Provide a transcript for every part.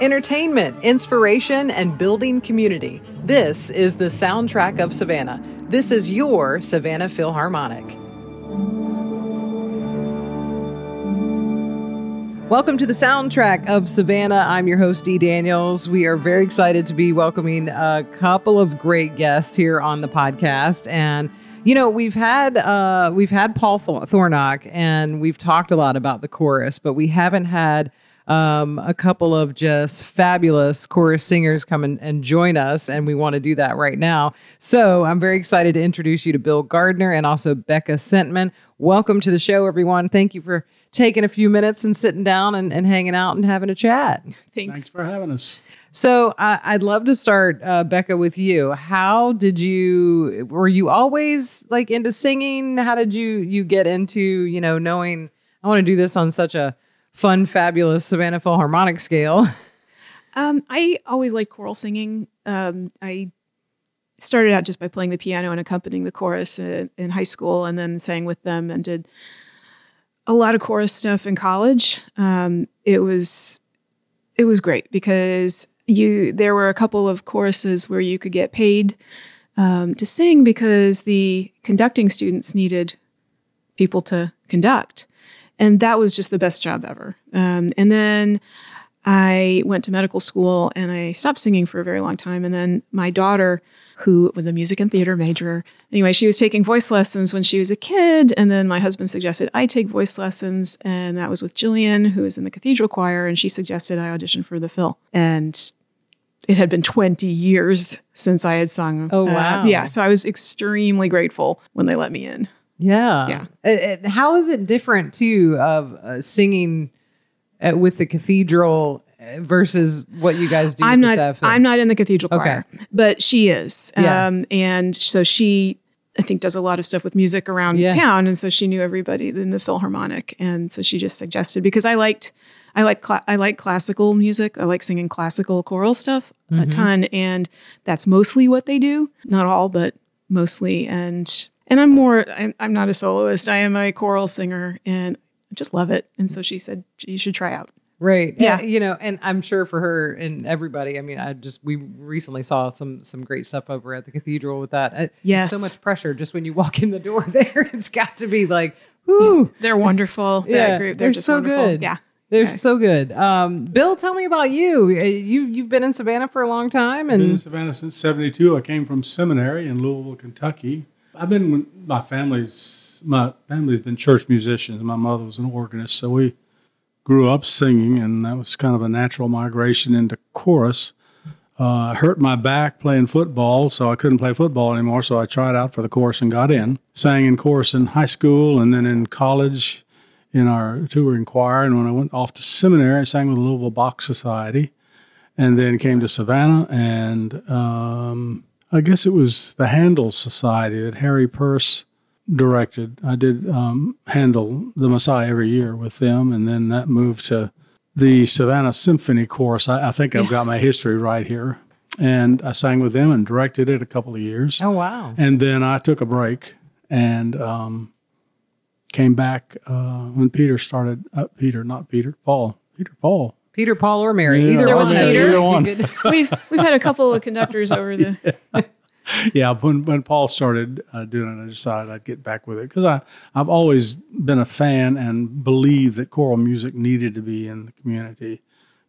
Entertainment, inspiration, and building community. This is the soundtrack of Savannah. This is your Savannah Philharmonic. Welcome to the soundtrack of Savannah. I'm your host, Dee Daniels. We are very excited to be welcoming a couple of great guests here on the podcast. And you know, we've had uh, we've had Paul Thornock, and we've talked a lot about the chorus, but we haven't had um, a couple of just fabulous chorus singers come and, and join us, and we want to do that right now. So I'm very excited to introduce you to Bill Gardner and also Becka Sentman. Welcome to the show, everyone. Thank you for taking a few minutes and sitting down and, and hanging out and having a chat. Thanks. Thanks for having us. So uh, I'd love to start, uh, Becka, with you. How did you? Were you always like into singing? How did you you get into you know knowing I want to do this on such a fun, fabulous Savannah Philharmonic scale? Um, I always liked choral singing. Um, I started out just by playing the piano and accompanying the chorus in, in high school, and then sang with them and did a lot of chorus stuff in college. Um, it was it was great because you there were a couple of choruses where you could get paid um, to sing because the conducting students needed people to conduct, and that was just the best job ever. Um, and then I went to medical school and I stopped singing for a very long time. And then my daughter who was a music and theater major. Anyway, she was taking voice lessons when she was a kid. And then my husband suggested I take voice lessons. And that was with Jillian, who was in the cathedral choir. And she suggested I audition for the Phil. And it had been 20 years since I had sung. Oh, uh, wow. Uh, yeah. So I was extremely grateful when they let me in. Yeah. Yeah. Uh, uh how is it different, too, of uh, singing uh, with the cathedral versus what you guys do. I'm not. I'm not in the cathedral choir, okay. but she is. Yeah. Um, and so she, I think, does a lot of stuff with music around yeah. town, and so she knew everybody in the Philharmonic, and so she just suggested because I liked. I like cl- I like classical music. I like singing classical choral stuff mm-hmm. a ton, and that's mostly what they do. Not all, but mostly. And and I'm more. I'm, I'm not a soloist. I am a choral singer, and I just love it. And so she said you should try out. Right. Yeah. you know, and I'm sure for her and everybody, I mean, I just, we recently saw some, some great stuff over at the cathedral with that. Yes. So much pressure just when you walk in the door there. It's got to be like, whoo. They're wonderful. yeah. Group. They're, They're so wonderful. good. Yeah. They're okay. so good. Um, Bill, tell me about you. Uh, you you've been in Savannah for a long time, and been in Savannah since '72. I came from seminary in Louisville, Kentucky. I've been my family's my family's been church musicians. My mother was an organist, so we grew up singing, and that was kind of a natural migration into chorus. Uh, I hurt my back playing football, so I couldn't play football anymore. So I tried out for the chorus and got in. Sang in chorus in high school and then in college in our touring choir. And when I went off to seminary, I sang with the Louisville Bach Society and then came to Savannah. And um, I guess it was the Handel Society that Harry Purse directed. I did um, Handel the Messiah every year with them, and then that moved to the Savannah Symphony Chorus. I, I think I've got my history right here. And I sang with them and directed it a couple of years. Oh, wow. And then I took a break and um, came back uh, when Peter started. Uh, Peter, not Peter, Paul. Peter, Paul. Peter, Paul, or Mary. Yeah, either there was Peter. Either one. we've we've had a couple of conductors over the yeah, when when Paul started uh, doing it, I decided I'd get back with it because I I've always been a fan and believed that choral music needed to be in the community.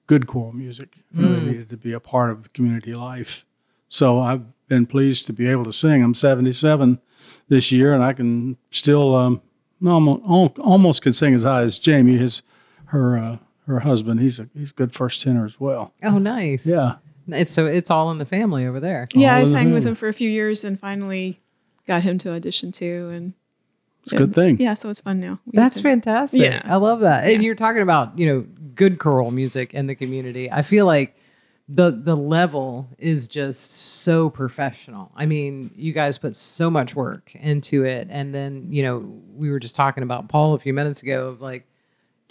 Good choral music really mm. needed to be a part of the community life. So I've been pleased to be able to sing. I'm 77 this year, and I can still um, almost, almost can sing as high as Jamie, his her uh, her husband. He's a he's a good first tenor as well. Oh, nice. Yeah. It's so it's all in the family over there. Yeah, all I sang with him for a few years and finally got him to audition too. And it's a good thing. Yeah, so it's fun now. We That's fantastic. Yeah. I love that. Yeah. And you're talking about, you know, good choral music in the community. I feel like the the level is just so professional. I mean, you guys put so much work into it. And then, you know, we were just talking about Paul a few minutes ago of like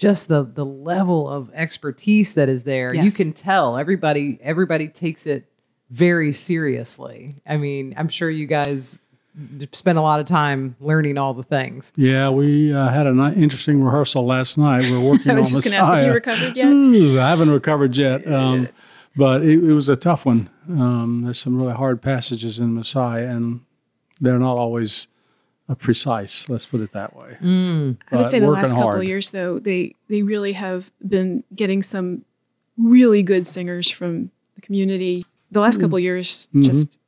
just the the level of expertise that is there. Yes. You can tell everybody everybody takes it very seriously. I mean, I'm sure you guys spent a lot of time learning all the things. Yeah, we uh, had an interesting rehearsal last night. We are working I was on just going to ask if you recovered yet. Ooh, I haven't recovered yet, um, but it, it, was a tough one. Um, there's some really hard passages in Messiah, and they're not always uh, precise. Let's put it that way. Mm. I would say the last couple of years, though, they they really have been getting some really good singers from the community. The last mm. couple of years, mm-hmm. just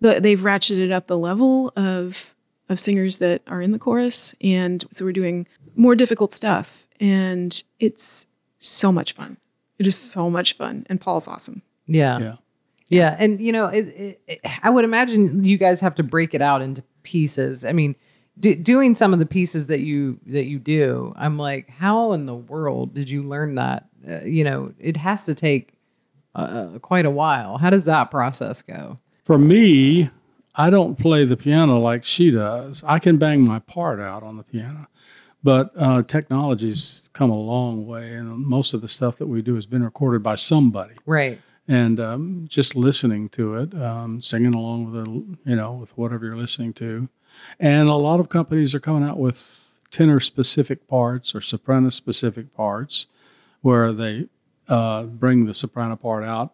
the, they've ratcheted up the level of of singers that are in the chorus, and so we're doing more difficult stuff, and it's so much fun. It is so much fun, and Paul's awesome. Yeah. Yeah. Yeah, and you know, it, it, it, I would imagine you guys have to break it out into pieces. I mean, d- doing some of the pieces that you that you do, I'm like, how in the world did you learn that? Uh, you know, it has to take uh, quite a while. How does that process go? For me, I don't play the piano like she does. I can bang my part out on the piano, but uh, technology's come a long way, and most of the stuff that we do has been recorded by somebody. Right and um, just listening to it, um, singing along with it, you know, with whatever you're listening to. And a lot of companies are coming out with tenor specific parts or soprano specific parts where they uh, bring the soprano part out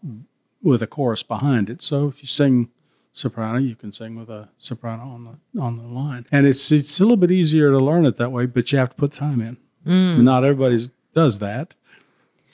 with a chorus behind it. So if you sing soprano, you can sing with a soprano on the on the line, and it's it's a little bit easier to learn it that way. But you have to put time in. Mm. Not everybody does that.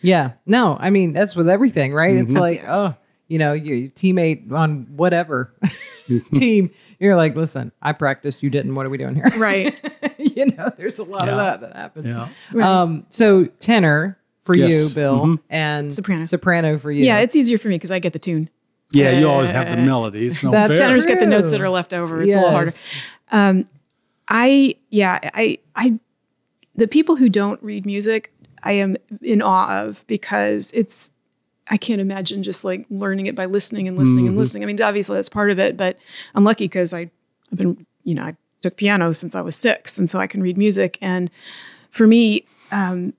Yeah. No, I mean, that's with everything, right? Mm-hmm. It's like, oh, you know, your teammate on whatever team, you're like, listen, I practiced, you didn't. What are we doing here? Right. you know, there's a lot yeah. of that that happens. Yeah. Right. Um, so tenor for yes. you, Bill, mm-hmm. and soprano. Soprano for you. Yeah, it's easier for me because I get the tune. Yeah, you always have the melody. It's no That's fair. Tenors get the notes that are left over. It's yes. a little harder. Um, I yeah, I I the people who don't read music I am in awe of because it's I can't imagine just like learning it by listening and listening mm-hmm. and listening. I mean, obviously that's part of it, but I'm lucky because I I've been you know I took piano since I was six, and so I can read music. And for me, um,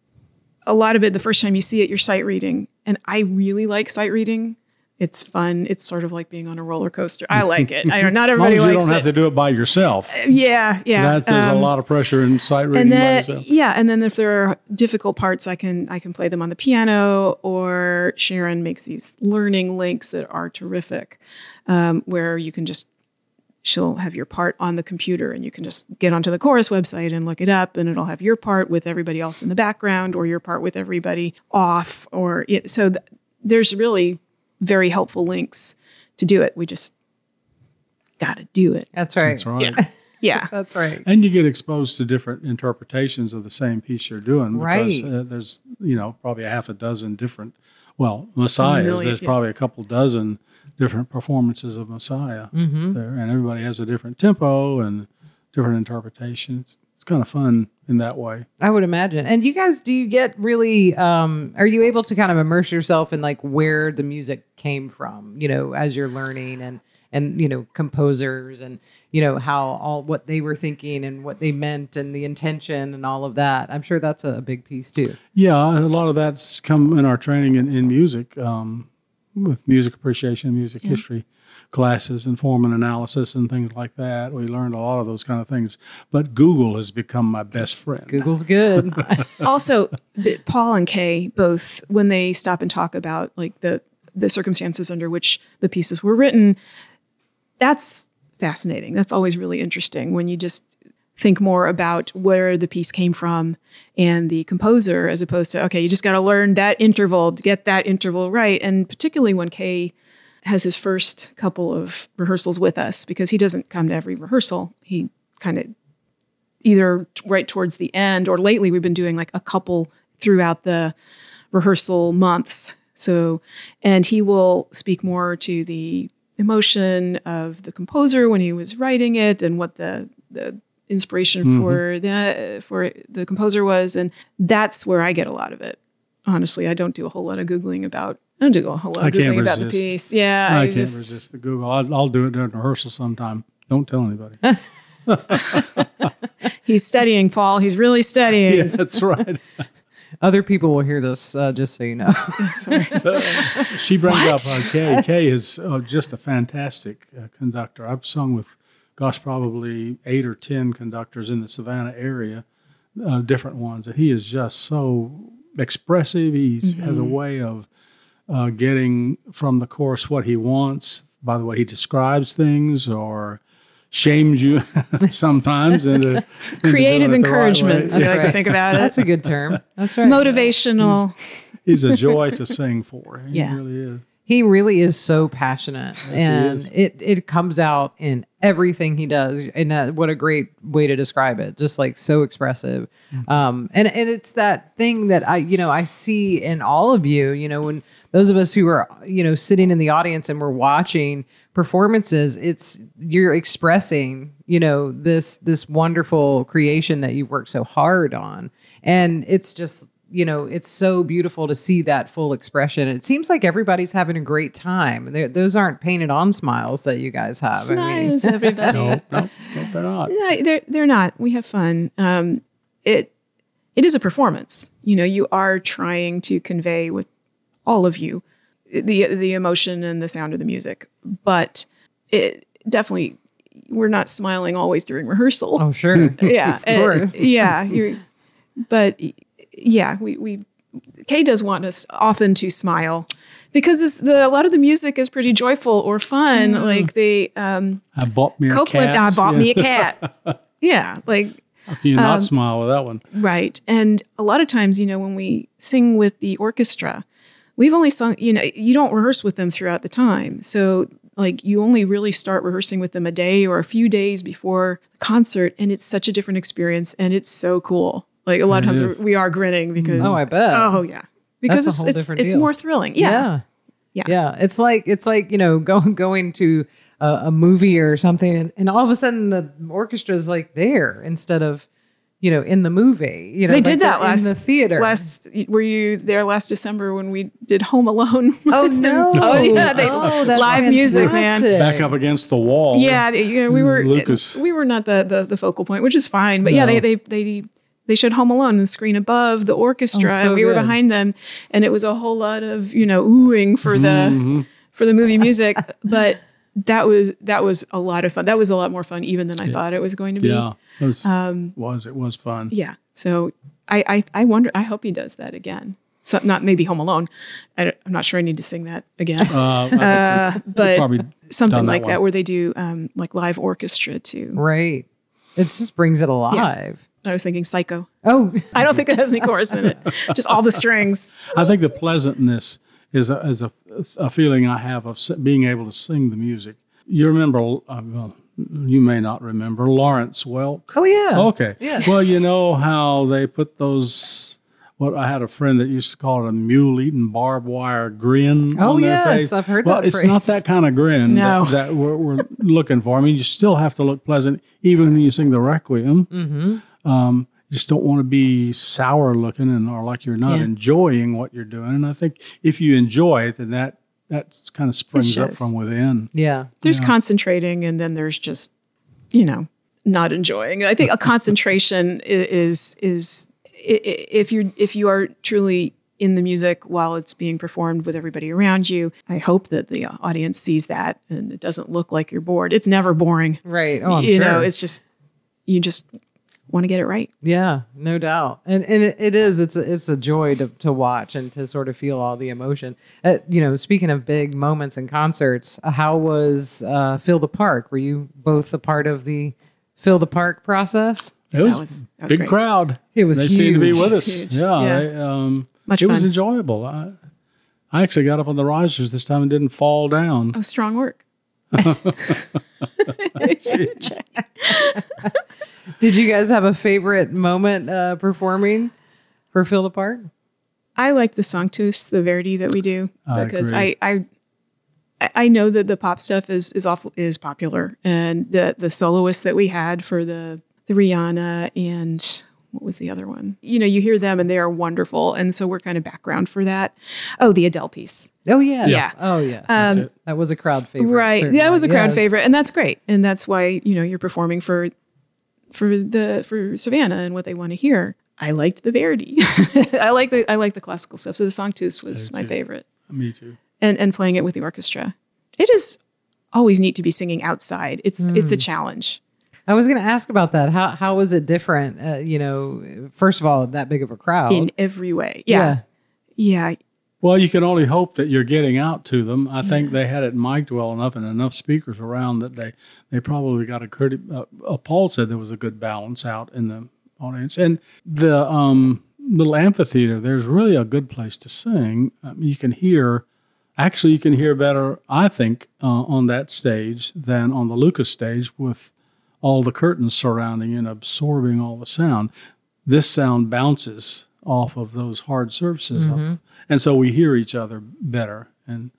a lot of it, the first time you see it, you're sight reading, and I really like sight reading it's fun. It's sort of like being on a roller coaster. I like it. I know not everybody likes it. You don't have to do it by yourself. Uh, yeah, yeah. That, there's um, a lot of pressure in sight reading and then, Yeah, and then if there are difficult parts, I can I can play them on the piano. Or Sharon makes these learning links that are terrific, um, where you can just she'll have your part on the computer and you can just get onto the chorus website and look it up and it'll have your part with everybody else in the background or your part with everybody off or it, so th- there's really very helpful links to do it. We just got to do it. That's right. That's right. Yeah. yeah. That's right. And you get exposed to different interpretations of the same piece you're doing. Because, right. Uh, there's, you know, probably a half a dozen different, well, Messiahs, there's yeah. probably a couple dozen different performances of Messiah mm-hmm. there. And everybody has a different tempo and different interpretations kind of fun in that way. I would imagine. And you guys, do you get really? Um, are you able to kind of immerse yourself in like where the music came from? You know, as you're learning and and you know composers and you know how all what they were thinking and what they meant and the intention and all of that. I'm sure that's a big piece too. Yeah, a lot of that's come in our training in, in music. Um, with music appreciation, music yeah. history classes and form and analysis and things like that. We learned a lot of those kind of things. But Google has become my best friend. Google's good. also, Paul and Kei both, when they stop and talk about like the the circumstances under which the pieces were written, that's fascinating. That's always really interesting when you just think more about where the piece came from and the composer as opposed to okay you just got to learn that interval to get that interval right and particularly when Kei has his first couple of rehearsals with us because he doesn't come to every rehearsal. He kind of either right towards the end or lately we've been doing like a couple throughout the rehearsal months. So, and he will speak more to the emotion of the composer when he was writing it and what the the inspiration mm-hmm. for the for the composer was and that's where I get a lot of it. Honestly, I don't do a whole lot of googling about I don't do a whole lot of googling about the piece. Yeah, I, I can't just, resist the Google. I'll, I'll, do it during rehearsal sometime. Don't tell anybody. He's studying, Paul. He's really studying. Yeah, that's right. Other people will hear this, uh, just so you know. She brings what? up uh, Kei. Kei is uh, just a fantastic uh, conductor. I've sung with gosh, probably eight or ten conductors in the Savannah area, uh, different ones. And he is just so expressive. He has a way of uh, getting from the course what he wants by the way he describes things or shames you sometimes into, into Creative it the right way. encouragement, we That's like to think about it. That's a good term. That's right. Motivational. He's a joy to sing for. He Yeah. really is. He really is so passionate, and it it comes out in everything he does. And that, what a great way to describe it! Just like so expressive, um, and and it's that thing that I you know I see in all of you. You know, when those of us who are you know sitting in the audience and we're watching performances, it's you're expressing you know this this wonderful creation that you've worked so hard on, and it's just you know, it's so beautiful to see that full expression. It seems like everybody's having a great time. They're, those aren't painted on smiles that you guys have. I mean, Smiles, everybody. No, no, no, they're not. Yeah, they're they're not. We have fun. Um, it it is a performance. You know, you are trying to convey with all of you the the emotion and the sound of the music, but it definitely we're not smiling always during rehearsal. oh, sure. yeah, of course. yeah, you're, but yeah, we we Kei does want us often to smile because the a lot of the music is pretty joyful or fun. Like they um, I bought me a cat. I bought yeah. me a cat. yeah, like How can you Um, not smile with that one? right. And a lot of times, you know, when we sing with the orchestra, we've only sung. You know, you don't rehearse with them throughout the time, so like you only really start rehearsing with them a day or a few days before the concert, and it's such a different experience, and it's so cool. Like a lot of times we are grinning mm. because Oh, I bet. Oh yeah, because a it's whole it's, different it's deal. more thrilling. Yeah. yeah. Yeah. Yeah. It's like it's like, you know, going going to a, a movie or something and, and all of a sudden the orchestra is like there instead of, you know, in the movie. You know, They like did that last in the theater. Last were you there last December when we did Home Alone? Oh no. Oh yeah, they, Oh, that's live music, man. Back up against the wall. Yeah, they- you know, we were Lucas. We were not the, the the focal point, which is fine. But yeah, No. they they they they showed Home Alone the screen above the orchestra, Oh, so and we were behind them, and it was a whole lot of you know oohing for the Mm-hmm. for the movie music. but that was that was a lot of fun. That was a lot more fun even than I thought it was going to be. Yeah. It was, Um, was. It was fun. Yeah. So I, I I wonder. I hope he does that again. So not maybe Home Alone. I, am not sure I need to sing that again. Uh, Uh, but something done that like that where they do um, like live orchestra too. Right. It just brings it alive. I was thinking Psycho. Oh, I don't think it has any chorus in it. Just all the strings. I think the pleasantness is a, is a, a feeling I have of being able to sing the music. You remember, uh, well, you may not remember Lawrence Welk. oh yeah. Okay. Yeah. Well, you know how they put those. What I had a friend that used to call it a mule-eating barbed wire grin. Oh, on their yes, face. I've heard well, that it's not that kind of grin No. that, that we're, we're looking for. I mean, you still have to look pleasant, even when you sing the requiem. Mm-hmm. Um, you just don't want to be sour looking and or like you're not Yeah. enjoying what you're doing. And I think if you enjoy it, then that that kind of springs up from within. Yeah. There's concentrating, and then there's just, you know, not enjoying. I think a concentration is is i- i- if you're if you are truly in the music while it's being performed with everybody around you. I hope that the audience sees that and it doesn't look like you're bored. It's never boring. Right. Oh, I'm you sure. know, it's just you just want to get it right. Yeah, no doubt, and and it, it is. It's a, it's a joy to to watch and to sort of feel all the emotion. Uh, you know, speaking of big moments and concerts, uh, how was uh, Phil the Park? Were you both a part of the Phil the Park process? It was, was- that was big great. crowd. It was They seemed to be with us. Huge. Yeah, Yeah. They, um, Much it was enjoyable. I, I actually got up on the risers this time and didn't fall down. Oh, strong work. Did you guys have a favorite moment uh, performing for Phil the Park? I like the Sanctus, the Verdi that we do because agree. I, I I know that the pop stuff is is awful is popular, and the the soloists that we had for the the Rihanna and what was the other one? You know, you hear them and they are wonderful, and so we're kind of background for that. Oh, the Adele piece, Oh yes. Yeah. Oh yeah. Um, that was a crowd favorite. right? certainly. That was a crowd Yes. favorite, and that's great, and that's why you know you're performing for for the for Savannah and what they want to hear. I liked the Verdi. I like the I like the classical stuff. So the Sanctus was my favorite Me too. and and playing it with the orchestra. It is always neat to be singing outside. It's it's Hmm. a challenge. I was going to ask about that. How how was it different? Uh, you know, first of all, that big of a crowd. in every way. Yeah. Yeah. Well, you can only hope that you're getting out to them. I think they had it mic'd well enough and enough speakers around that they, they probably got a pretty. Uh, uh, Paul said there was a good balance out in the audience, and the um, little amphitheater. There's really a good place to sing. Um, you can hear. Actually, you can hear better, I think, uh, on that stage than on the Lucas stage with all the curtains surrounding and absorbing all the sound. This sound bounces off of those hard surfaces, mm-hmm. and so we hear each other better. And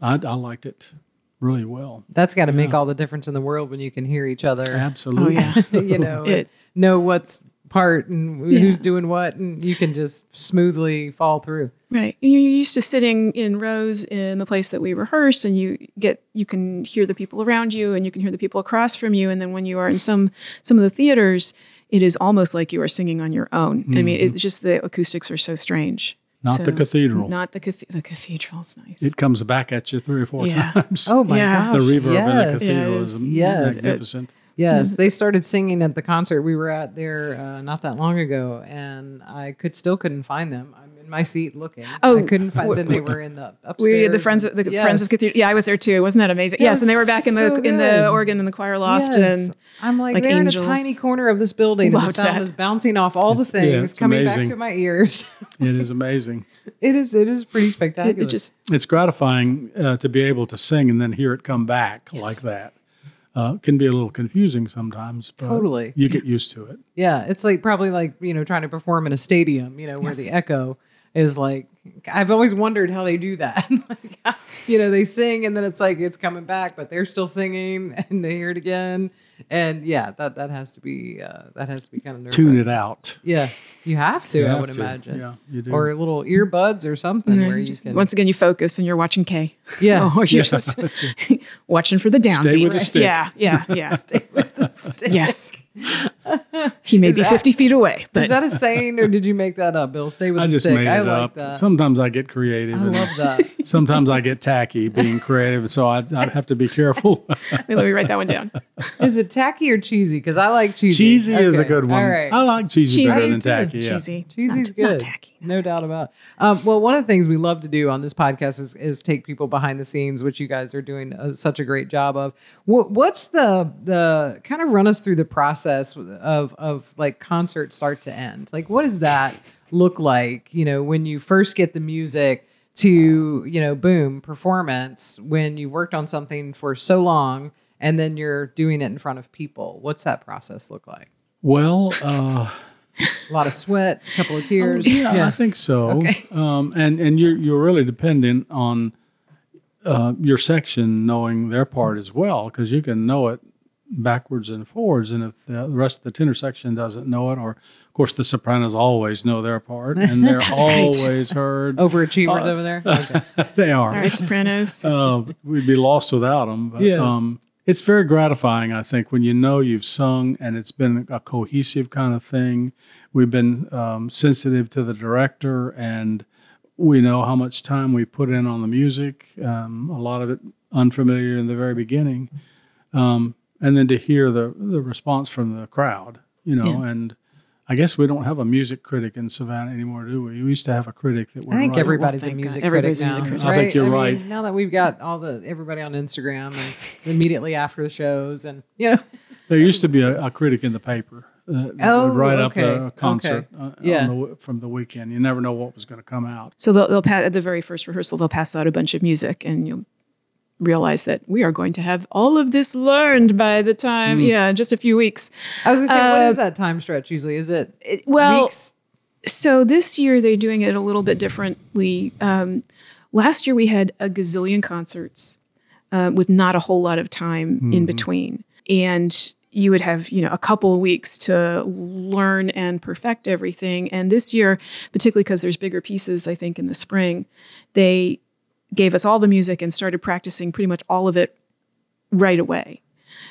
I, I liked it really well. That's got to make all the difference in the world when you can hear each other. Oh Absolutely. yeah. you know, It- know what's part and Yeah. who's doing what, and you can just smoothly fall through. Right. You're used to sitting in rows in the place that we rehearse and you get you can hear the people around you and you can hear the people across from you. And then when you are in some some of the theaters, it is almost like you are singing on your own. I mean, mm-hmm. it's just the acoustics are so strange. Not the cathedral. Not the cathedral. the cathedral's nice. it comes back at you three or four Yeah. times. Oh my Yeah. gosh! the reverb in the yes. cathedral is Yes. magnificent. Yes, they started singing at the concert we were at there uh, not that long ago, and I could still couldn't find them. I'm in my seat looking. Oh, I couldn't find them. They were in the upstairs. we the friends the and- friends of cathedral. Yeah, I was there too. Wasn't that amazing? yes, and they were back in the so in the organ in the choir loft Yes. and I'm like, like they're angels. in a tiny corner of this building, and the sound that. is bouncing off all the It's- yeah, things it's coming back to my ears. It is amazing. it is. It is pretty it, spectacular. it just It's gratifying uh, to be able to sing and then hear it come back like that. Uh, can be a little confusing sometimes, but Totally. you get used to it. Yeah, it's like probably like you know trying to perform in a stadium, you know, where Yes. the echo is like. I've always wondered how they do that. like, you know, they sing and then it's like it's coming back, but they're still singing and they hear it again, and yeah, that that has to be uh, that has to be kind of Tune it out. Yeah, you have to. You I would to. imagine. Yeah, you do. Or little earbuds or something where you just- can. once again you focus and you're watching Kei. Yeah. or you're Yeah, just watching for the downbeat. Stay with the stick. Yeah, yeah, yeah. stay with the stick. yes. He may be that- 50 feet away, but Is that a saying, or did you make that up, Bill? Stay with I the just stick. made I it like up. that. Sometimes I get creative. I and love that. Sometimes I get tacky being creative, so I, I have to be careful. let me write that one down. Is it tacky or cheesy? Because I like cheesy. cheesy is a good one. All right. I like cheesy, better Cheesy than tacky. Yeah. Cheesy. It's Cheesy's not, good. Not tacky. No doubt about. It. Um, well, one of the things we love to do on this podcast is, is take people behind the scenes, which you guys are doing uh, such a great job of. What, what's the the kind of run us through the process of of like concert start to end? Like, what does that look like? You know, when you first get the music to you know, boom, performance. When you worked on something for so long and then you're doing it in front of people. What's that process look like? Well, uh, A lot of sweat, a couple of tears. yeah, I think so. Okay. Um, and and you're you're really dependent on uh, your section knowing their part as well, because you can know it backwards and forwards. And if the rest of the tenor section doesn't know it, or of course the sopranos always know their part, and they're That's right. always heard. Overachievers over there. Okay. they are. All right, Sopranos. uh, we'd be lost without them. But Yes. um, it's very gratifying, I think, when you know you've sung and it's been a cohesive kind of thing. We've been um, sensitive to the director and we know how much time we put in on the music, um, a lot of it unfamiliar in the very beginning. Um, and then to hear the, the response from the crowd, you know, and I guess we don't have a music critic in Savannah anymore, do we? We used to have a critic that would I think write- everybody's a thank God. music Everybody's a critic music now, critic. I think you're mean, right. now that we've got all the everybody on Instagram and immediately after the shows, and you know, There used to be a, a critic in the paper uh, that Oh, would write up okay, the concert okay. uh, Yeah. on the, from the weekend. You never know what was going to come out. So they'll, they'll pass, at the very first rehearsal, they'll pass out a bunch of music, and you'll realize that we are going to have all of this learned by the time, Hmm. yeah, just a few weeks. I was gonna say, what Uh, is that time stretch usually? Is it, well, weeks? So this year they're doing it a little bit differently. Um, last year we had a gazillion concerts uh, with not a whole lot of time in between, and you would have you know a couple of weeks to learn and perfect everything. And this year, particularly because there's bigger pieces, I think in the spring, they gave us all the music and started practicing pretty much all of it right away.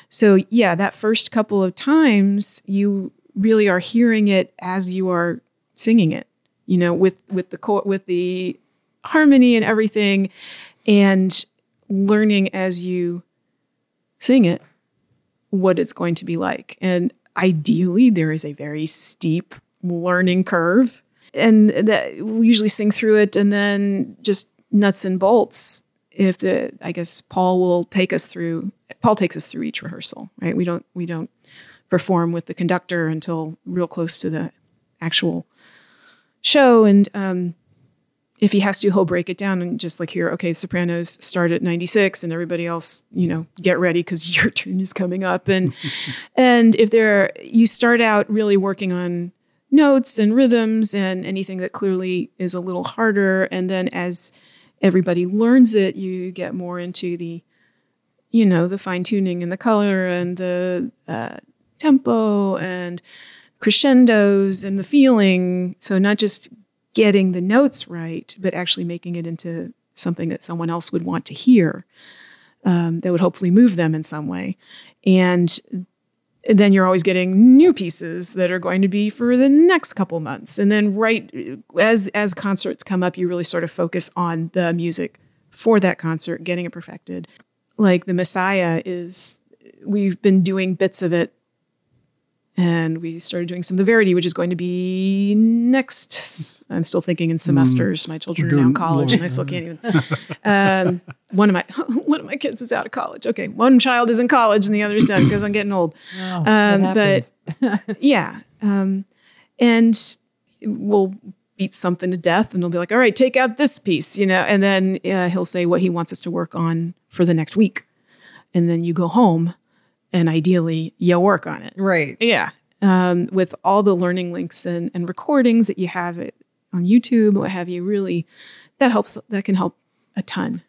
So yeah, that first couple of times you really are hearing it as you are singing it, you know, with with the with the harmony and everything, and learning as you sing it, what it's going to be like. And ideally, there is a very steep learning curve. And that we usually sing through it and then just nuts and bolts. If the, I guess Paul will take us through, Paul takes us through each rehearsal, right? We don't, we don't perform with the conductor until real close to the actual show. And um, if he has to, he'll break it down and just like here, okay, Sopranos start at 96 and everybody else, you know, get ready because your turn is coming up. And and if there you start out really working on notes and rhythms and anything that clearly is a little harder. And then as everybody learns it, you get more into the, you know, the fine tuning and the color and the uh, tempo and crescendos and the feeling. So not just getting the notes right, but actually making it into something that someone else would want to hear um, that would hopefully move them in some way. And then you're always getting new pieces that are going to be for the next couple months. And then right as as concerts come up, you really sort of focus on the music for that concert, getting it perfected. Like the Messiah is we've been doing bits of it and we started doing some of the Verdi, which is going to be next. I'm still thinking in semesters. My children are now in college, and I still can't even. Um, one of my one of my kids is out of college. Okay, one child is in college, and the other is done because I'm getting old. Oh, Um, but yeah, um, and we'll beat something to death, and they'll be like, "All right, take out this piece," you know, and then uh, he'll say what he wants us to work on for the next week, and then you go home, and ideally you work on it. right. Yeah. Um, with all the learning links and, and recordings that you have it on YouTube, what have you, really, that helps. That can help a ton.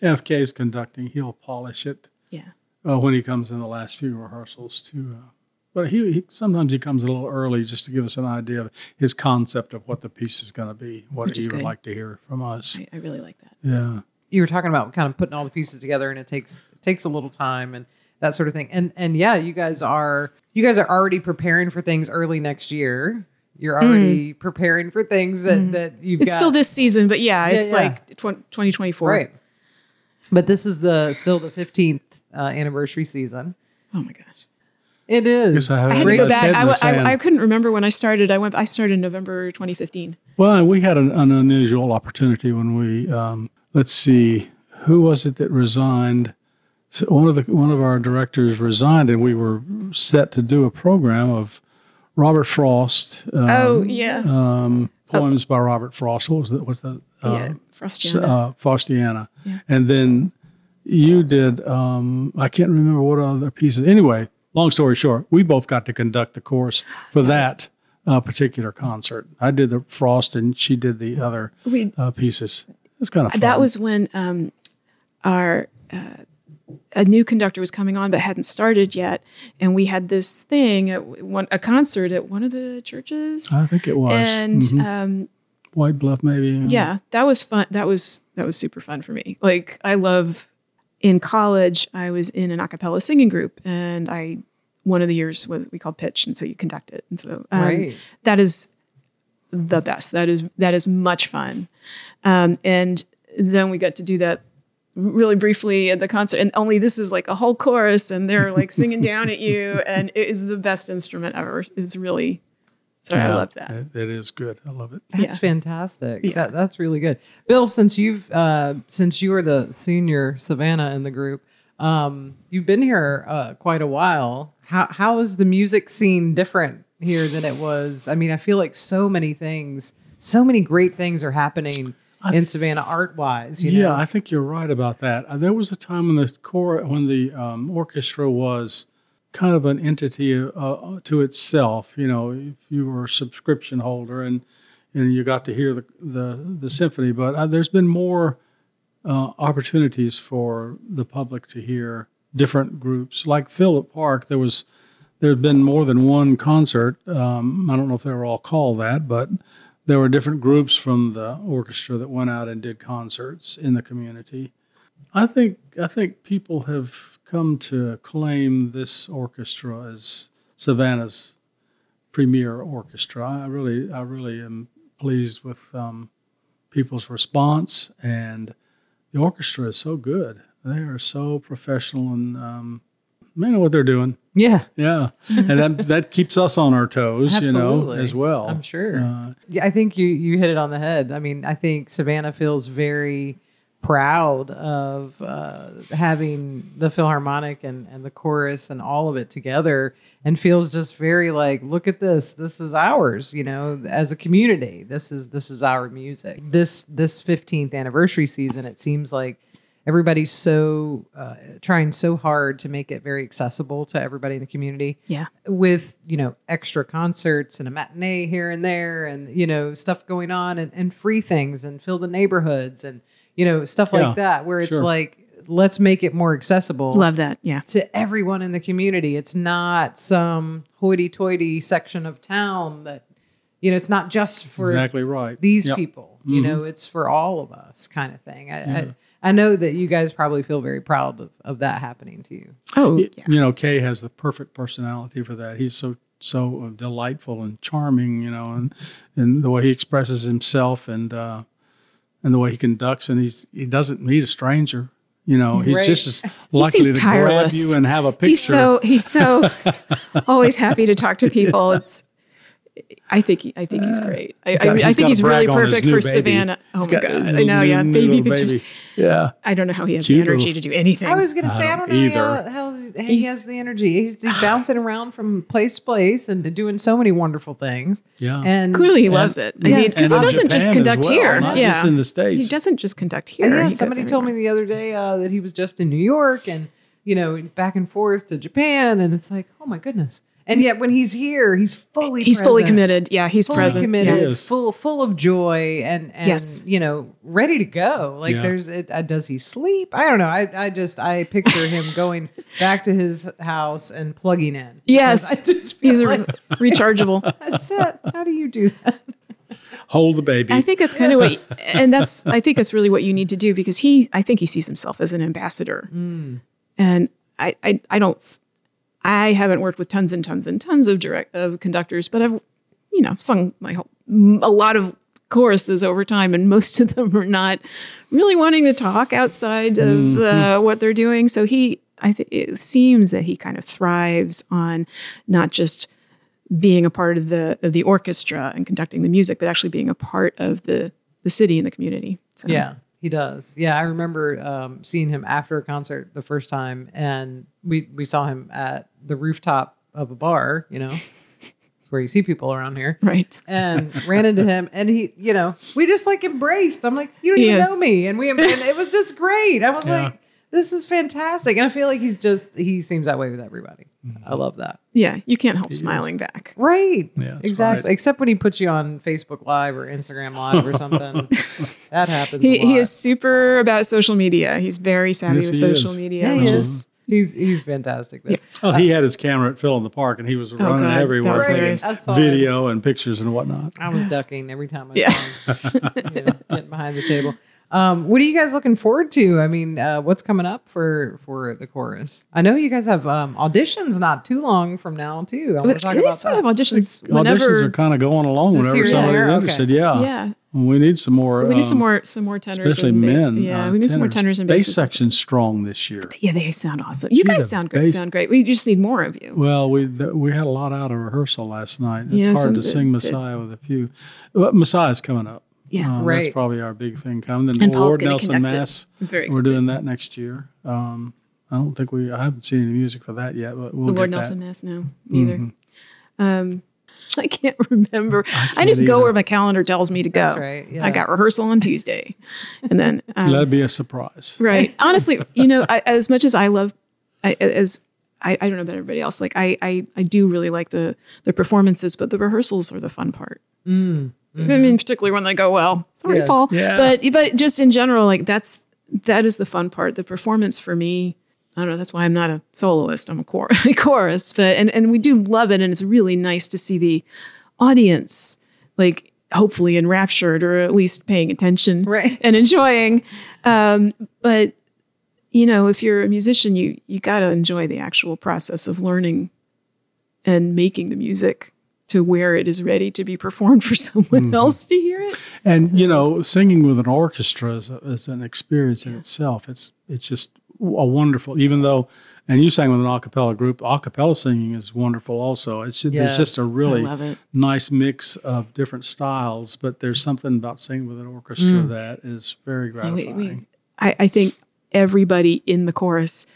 FK is conducting. He'll polish it Yeah. uh, when he comes in the last few rehearsals too. Uh, but he, he sometimes he comes a little early just to give us an idea of his concept of what the piece is going to be, what Which he is would like to hear from us. I, I really like that. Yeah. you were talking about kind of putting all the pieces together and it takes it takes a little time and that sort of thing and and yeah you guys are you guys are already preparing for things early next year you're already preparing for things that that you've Mm. It's got still this season, but yeah, it's yeah. like tw- 2024. right but this is the still the 15th uh, anniversary season Oh my gosh. it is I I had to go back. head in I, the w- I- sand. I couldn't remember when I started. I went. I started in November 2015. Well, we had an, an unusual opportunity when we um, let's see, who was it that resigned? So one of the one of our directors resigned, and we were set to do a program of Robert Frost. Um, Oh yeah, um, poems by Robert Frost. What was that? what's the uh, yeah. Frostiana. uh, Frostiana, Yeah. and then you did. Um, I can't remember what other pieces. Anyway, long story short, we both got to conduct the course for that uh, particular concert. I did the Frost, and she did the other we uh, pieces. It was kind of fun. that was when um, our uh, a new conductor was coming on but hadn't started yet, and we had this thing at one a concert at one of the churches, I think it was and Mhm. um, White Bluff, maybe. yeah, that was fun. That was that was super fun for me. Like I love in college, I was in an a cappella singing group, and I one of the years was we called pitch, and so you conduct it, and so um, Right. that is the best. That is that is much fun, um, and then we got to do that really briefly at the concert, and only this is like a whole chorus, and they're like singing down at you, and it is the best instrument ever. It's really, so I love that. It, it is good. I love it. That's Yeah. fantastic. Yeah. That, that's really good. Bill, since you've uh, since you were the senior Savannah in the group, um, you've been here uh, quite a while. How how is the music scene different here than it was? I mean, I feel like so many things, so many great things are happening in Savannah art wise. You yeah, know? I think you're right about that. Uh, there was a time when the core, when the um, orchestra was kind of an entity uh, to itself. You know, if you were a subscription holder and and you got to hear the the, the symphony, but uh, there's been more uh, opportunities for the public to hear different groups. Like Philip Park, there was there had been more than one concert. Um, I don't know if they were all called that, but there were different groups from the orchestra that went out and did concerts in the community. I think I think people have come to claim this orchestra as Savannah's premier orchestra. I really I really am pleased with um, people's response, and the orchestra is so good. They are so professional and um, they know what they're doing. Yeah. Yeah, and that that keeps us on our toes, you know, as well. I'm sure. Uh, Yeah, I think you you hit it on the head. I mean, I think Savannah feels very proud of uh, having the Philharmonic and, and the chorus and all of it together, and feels just very like, look at this. This is ours. You know, as a community, this is this is our music. This this 15th anniversary season, it seems like everybody's so uh, trying so hard to make it very accessible to everybody in the community Yeah. with you know extra concerts and a matinee here and there and you know stuff going on and, and free things and fill the neighborhoods and you know stuff Yeah, like that where it's sure. like let's make it more accessible Love that. Yeah. to everyone in the community it's not some hoity-toity section of town that you know it's not just for exactly right. these Yep. people you know it's for all of us kind of thing I, I, I know that you guys probably feel very proud of, of that happening to you Oh, yeah. You know, Kei has the perfect personality for that. He's so so uh, delightful and charming, you know, and and the way he expresses himself and uh, and the way he conducts, and he's he doesn't meet a stranger. You know, he's Right. just as likely seems to tireless. grab you and have a picture. He's so he's so always happy to talk to people. It's I think he, I think he's great. I, Got- I, I think he's really brag on his perfect for baby. Savannah. Oh He's my got god! I know. Yeah, baby little pictures. baby. Yeah, I don't know how he has the energy little- to do anything. I was gonna say I don't don't, know either. how, how he He's- has the energy. He's, he's bouncing around from place to place and doing so many wonderful things. Yeah. and Clearly, he And- loves it. I Yes. mean, because he doesn't just Japan as conduct well, here. not yeah, just in the States. He doesn't just conduct here. Yeah, He somebody told me the other day uh, that he was just in New York and you know back and forth to Japan, and it's like, oh my goodness. And yet when he's here, he's fully he's fully committed. Yeah, he's fully present. committed, He full full of joy, and and Yes. you know ready to go. Like Yeah. there's, it, uh, does he sleep? I don't know. I I just I picture him going back to his house and plugging in. Yes, I just he's like, a rechargeable. that's it. How do you do that? hold the baby. I think that's kind of what, and that's I think that's really what you need to do because he, I think he sees himself as an ambassador, and I, I, I don't, I haven't worked with tons and tons and tons of direct of conductors, but I've, you know, sung my whole, a lot of choruses over time, and most of them are not really wanting to talk outside of uh, what they're doing. So he, I think it seems that he kind of thrives on not just being a part of the of the orchestra and conducting the music, but actually being a part of the the city and the community. So, Yeah, he does. Yeah, I remember um, seeing him after a concert the first time, and we we saw him at the rooftop of a bar. You know, it's where you see people around here. right. And ran into him, and he, you know, we just like embraced. I'm like, you don't even Yes. know me, and we, and it was just great. I was Yeah. like, this is fantastic, and I feel like he's just he seems that way with everybody. Mm-hmm. I love that. Yeah, you can't help smiling back. Right. Yeah, that's exactly. right. Except when he puts you on Facebook Live or Instagram Live or something. that happens. He a lot. he is super about social media. He's very savvy Yes, with he social is. media. Yeah, he which is. is He's he's fantastic. There. oh, he had his camera at Phil in the park, and he was oh, running God, everywhere, taking hilarious. I saw it. video and pictures and whatnot. I was ducking every time I Yeah. saw him you know, getting behind the table. Um, what are you guys looking forward to? I mean, uh, what's coming up for for the chorus? I know you guys have um, auditions not too long from now too. I want to talk about sort of auditions Auditions are kind of going along whenever somebody's? Okay. interested. Yeah, yeah, we need some more. we need some um, more some more tenors, especially and men. Yeah, uh, we need some more tenors and Bass basses. section's strong this year. Yeah, they sound awesome. You Gee, guys sound good. bass- Sound great. We just need more of you. Well, we th- we had a lot out of rehearsal last night. It's Yeah, hard to sing Messiah with a few. Well, Messiah's coming up. Yeah. Uh, That's probably our big thing coming. Then And Paul's Lord Nelson conduct it. Mass. Very We're doing that next year. Um, I don't think we. I haven't seen any music for that yet, but we'll the get Lord that. Nelson Mass. No, neither. Mhm. Um, I can't remember. I, can't just go where my calendar tells me to go. That's right, yeah. I got rehearsal on Tuesday, and then um, That'd be a surprise. right. Honestly, you know, I, as much as I love, I, as I, I don't know about everybody else. Like I, I, I do really like the the performances, but the rehearsals are the fun part. I mean, particularly when they go well. Sorry, Yes. Paul. Yeah. But but just in general, like that's that is the fun part. The performance for me. I don't know. That's why I'm not a soloist. I'm a, chor- a chorus. But and and we do love it, and it's really nice to see the audience like hopefully enraptured or at least paying attention Right. and enjoying. Um, but you know, if you're a musician, you you got to enjoy the actual process of learning and making the music to where it is ready to be performed for someone mm-hmm. else to hear it. And you know, singing with an orchestra is, a, is an experience in itself. It's it's just a wonderful. Even though, and you sang with an a cappella group. A cappella singing is wonderful. Also, it's there's just a really nice mix of different styles. But there's something about singing with an orchestra that is very We- gratifying. we- I, I think everybody in the chorus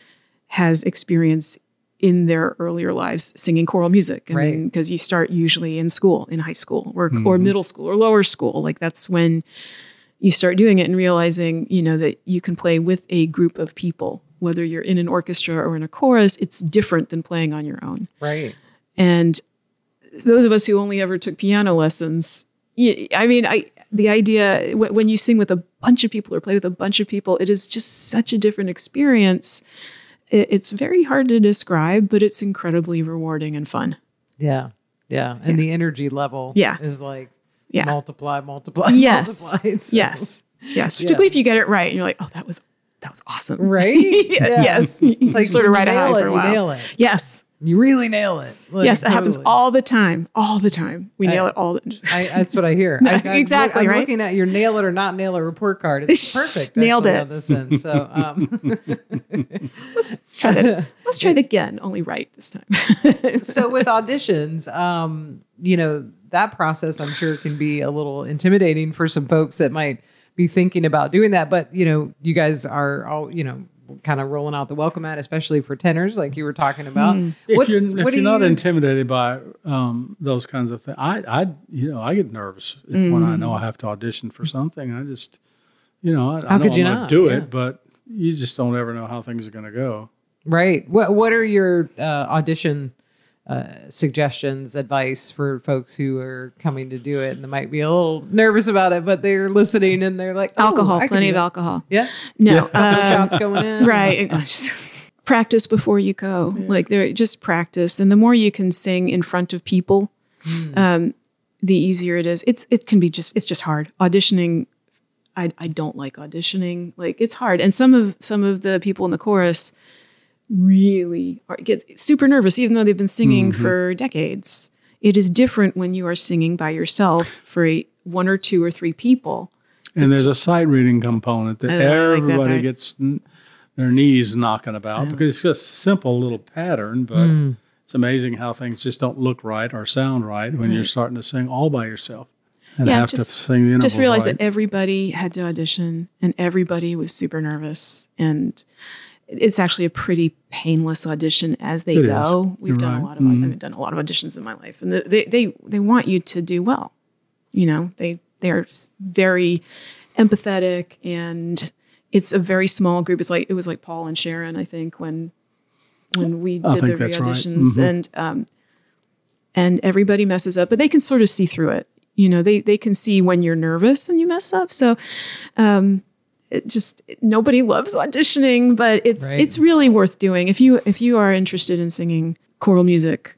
has experience in their earlier lives singing choral music. I Right. because you start usually in school, in high school, or or mm-hmm. middle school, or lower school. Like that's when you start doing it and realizing, you know, that you can play with a group of people, whether you're in an orchestra or in a chorus. It's different than playing on your own. Right. And those of us who only ever took piano lessons, I mean, I the idea when you sing with a bunch of people or play with a bunch of people, it is just such a different experience. It- It's very hard to describe, but it's incredibly rewarding and fun. Yeah. Yeah. And the energy level Yeah. is like Yeah. multiply, multiply, Yes. multiply. So- Yes. Yes. Particularly if you get it right and you're like, oh, that was that was awesome. Right? Yeah, Yes. It's You sort of you ride a high nail for a while. Yes. You really nail it. Like, yes. It happens all the time. All the time. We nail it all the I, that's what I hear. I, I, Exactly, I'm right? looking at your nail it or not nail it report card. It's perfect. Nailed it. This end. So, um, Try that. Let's try that again, only right this time. so with auditions, um, you know, that process I'm sure can be a little intimidating for some folks that might be thinking about doing that. But you know, you guys are all, you know, kind of rolling out the welcome mat, especially for tenors, like you were talking about. if What's- you're, if what do you're not you- intimidated by um, those kinds of things, I, I, you know, I get nervous if, when I know I have to audition for something. I just, you know, I, I How don't could you want not? to do Yeah. it, but you just don't ever know how things are going to go. Right. What What are your uh, audition uh, suggestions, advice for folks who are coming to do it and they might be a little nervous about it, but they're listening and they're like, oh, alcohol, I plenty of that. alcohol. Yeah. No, Couple uh, shots going in. right. Practice before you go. Like there, just practice, and the more you can sing in front of people, um, the easier it is. It's it can be just it's just hard auditioning. I I don't like auditioning. Like it's hard, and some of some of the people in the chorus really are, get super nervous, even though they've been singing for decades. It is different when you are singing by yourself for a, one or two or three people. And there's a sight reading component that I like that everybody gets n- their knees knocking about because it's just a simple little pattern, but Hmm. it's amazing how things just don't look right or sound right when you're starting to sing all by yourself and Yeah, have just- to sing the intervals just realize right. that everybody had to audition and everybody was super nervous and it's actually a pretty painless audition as they It is. go we've You're done right. a lot of i've done a lot of auditions in my life and they, they they want you to do well you know they they're very empathetic and it's a very small group it's like it was like paul and sharon i think when when we did the that's right. auditions Mhm. and um and everybody messes up, but they can sort of see through it. You know, they they can see when you're nervous and you mess up. So, um, it just nobody loves auditioning, but it's Right. it's really worth doing if you if you are interested in singing choral music.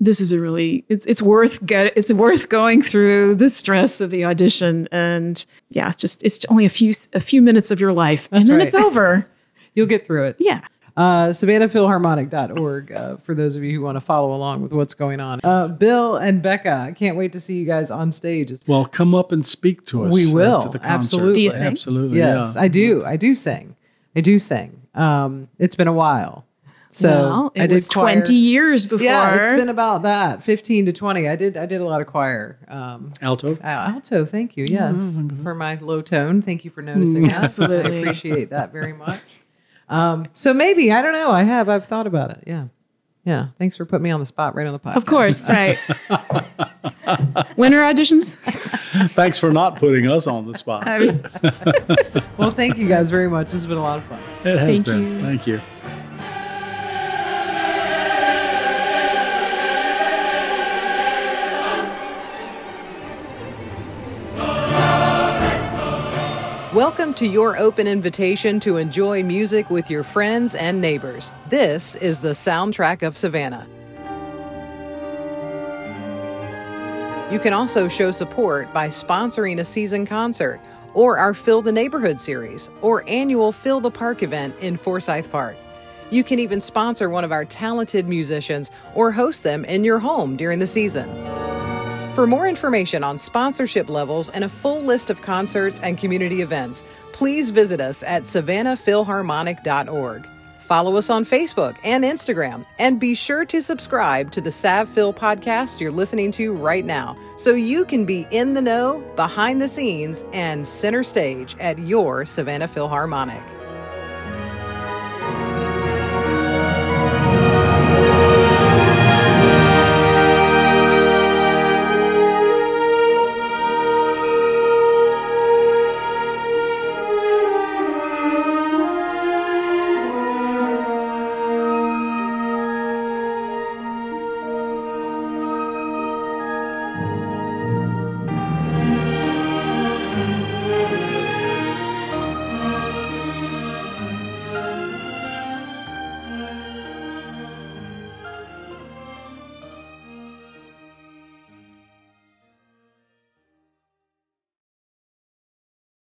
This is a really it's it's worth get it's worth going through the stress of the audition and yeah, it's just it's only a few a few minutes of your life and then right. it's over. You'll get through it. Yeah. Uh, SavannahPhilharmonic.org uh, for those of you who want to follow along with what's going on. Uh, Bill and Becka, I can't wait to see you guys on stage. It's- well, come up and speak to us. We will, after the concert. absolutely. Do you sing? Absolutely, yes, yeah. I do. I do sing. I do sing. Um, it's been a while. So well, it I did was choir. 20 years before. Yeah, it's been about that, 15 to 20. I did I did a lot of choir. Um, Alto. uh, alto, thank you. Yes, for my low tone. Thank you for noticing that. I Absolutely. appreciate that very much. Um, so maybe I don't know. I have. I've thought about it. Yeah, yeah. Thanks for putting me on the spot right on the podcast. Of course, right. when are auditions? Thanks for not putting us on the spot. Well, thank you guys very much. This has been a lot of fun. It has Thank been. you. Thank you. Welcome to your open invitation to enjoy music with your friends and neighbors. This is the soundtrack of Savannah. You can also show support by sponsoring a season concert or our Phil the Neighborhood series or annual Phil the Park event in Forsyth Park. You can even sponsor one of our talented musicians or host them in your home during the season. For more information on sponsorship levels and a full list of concerts and community events, please visit us at savannahphilharmonic.org. Follow us on Facebook and Instagram, and be sure to subscribe to the Sav Phil podcast you're listening to right now so you can be in the know, behind the scenes, and center stage at your Savannah Philharmonic.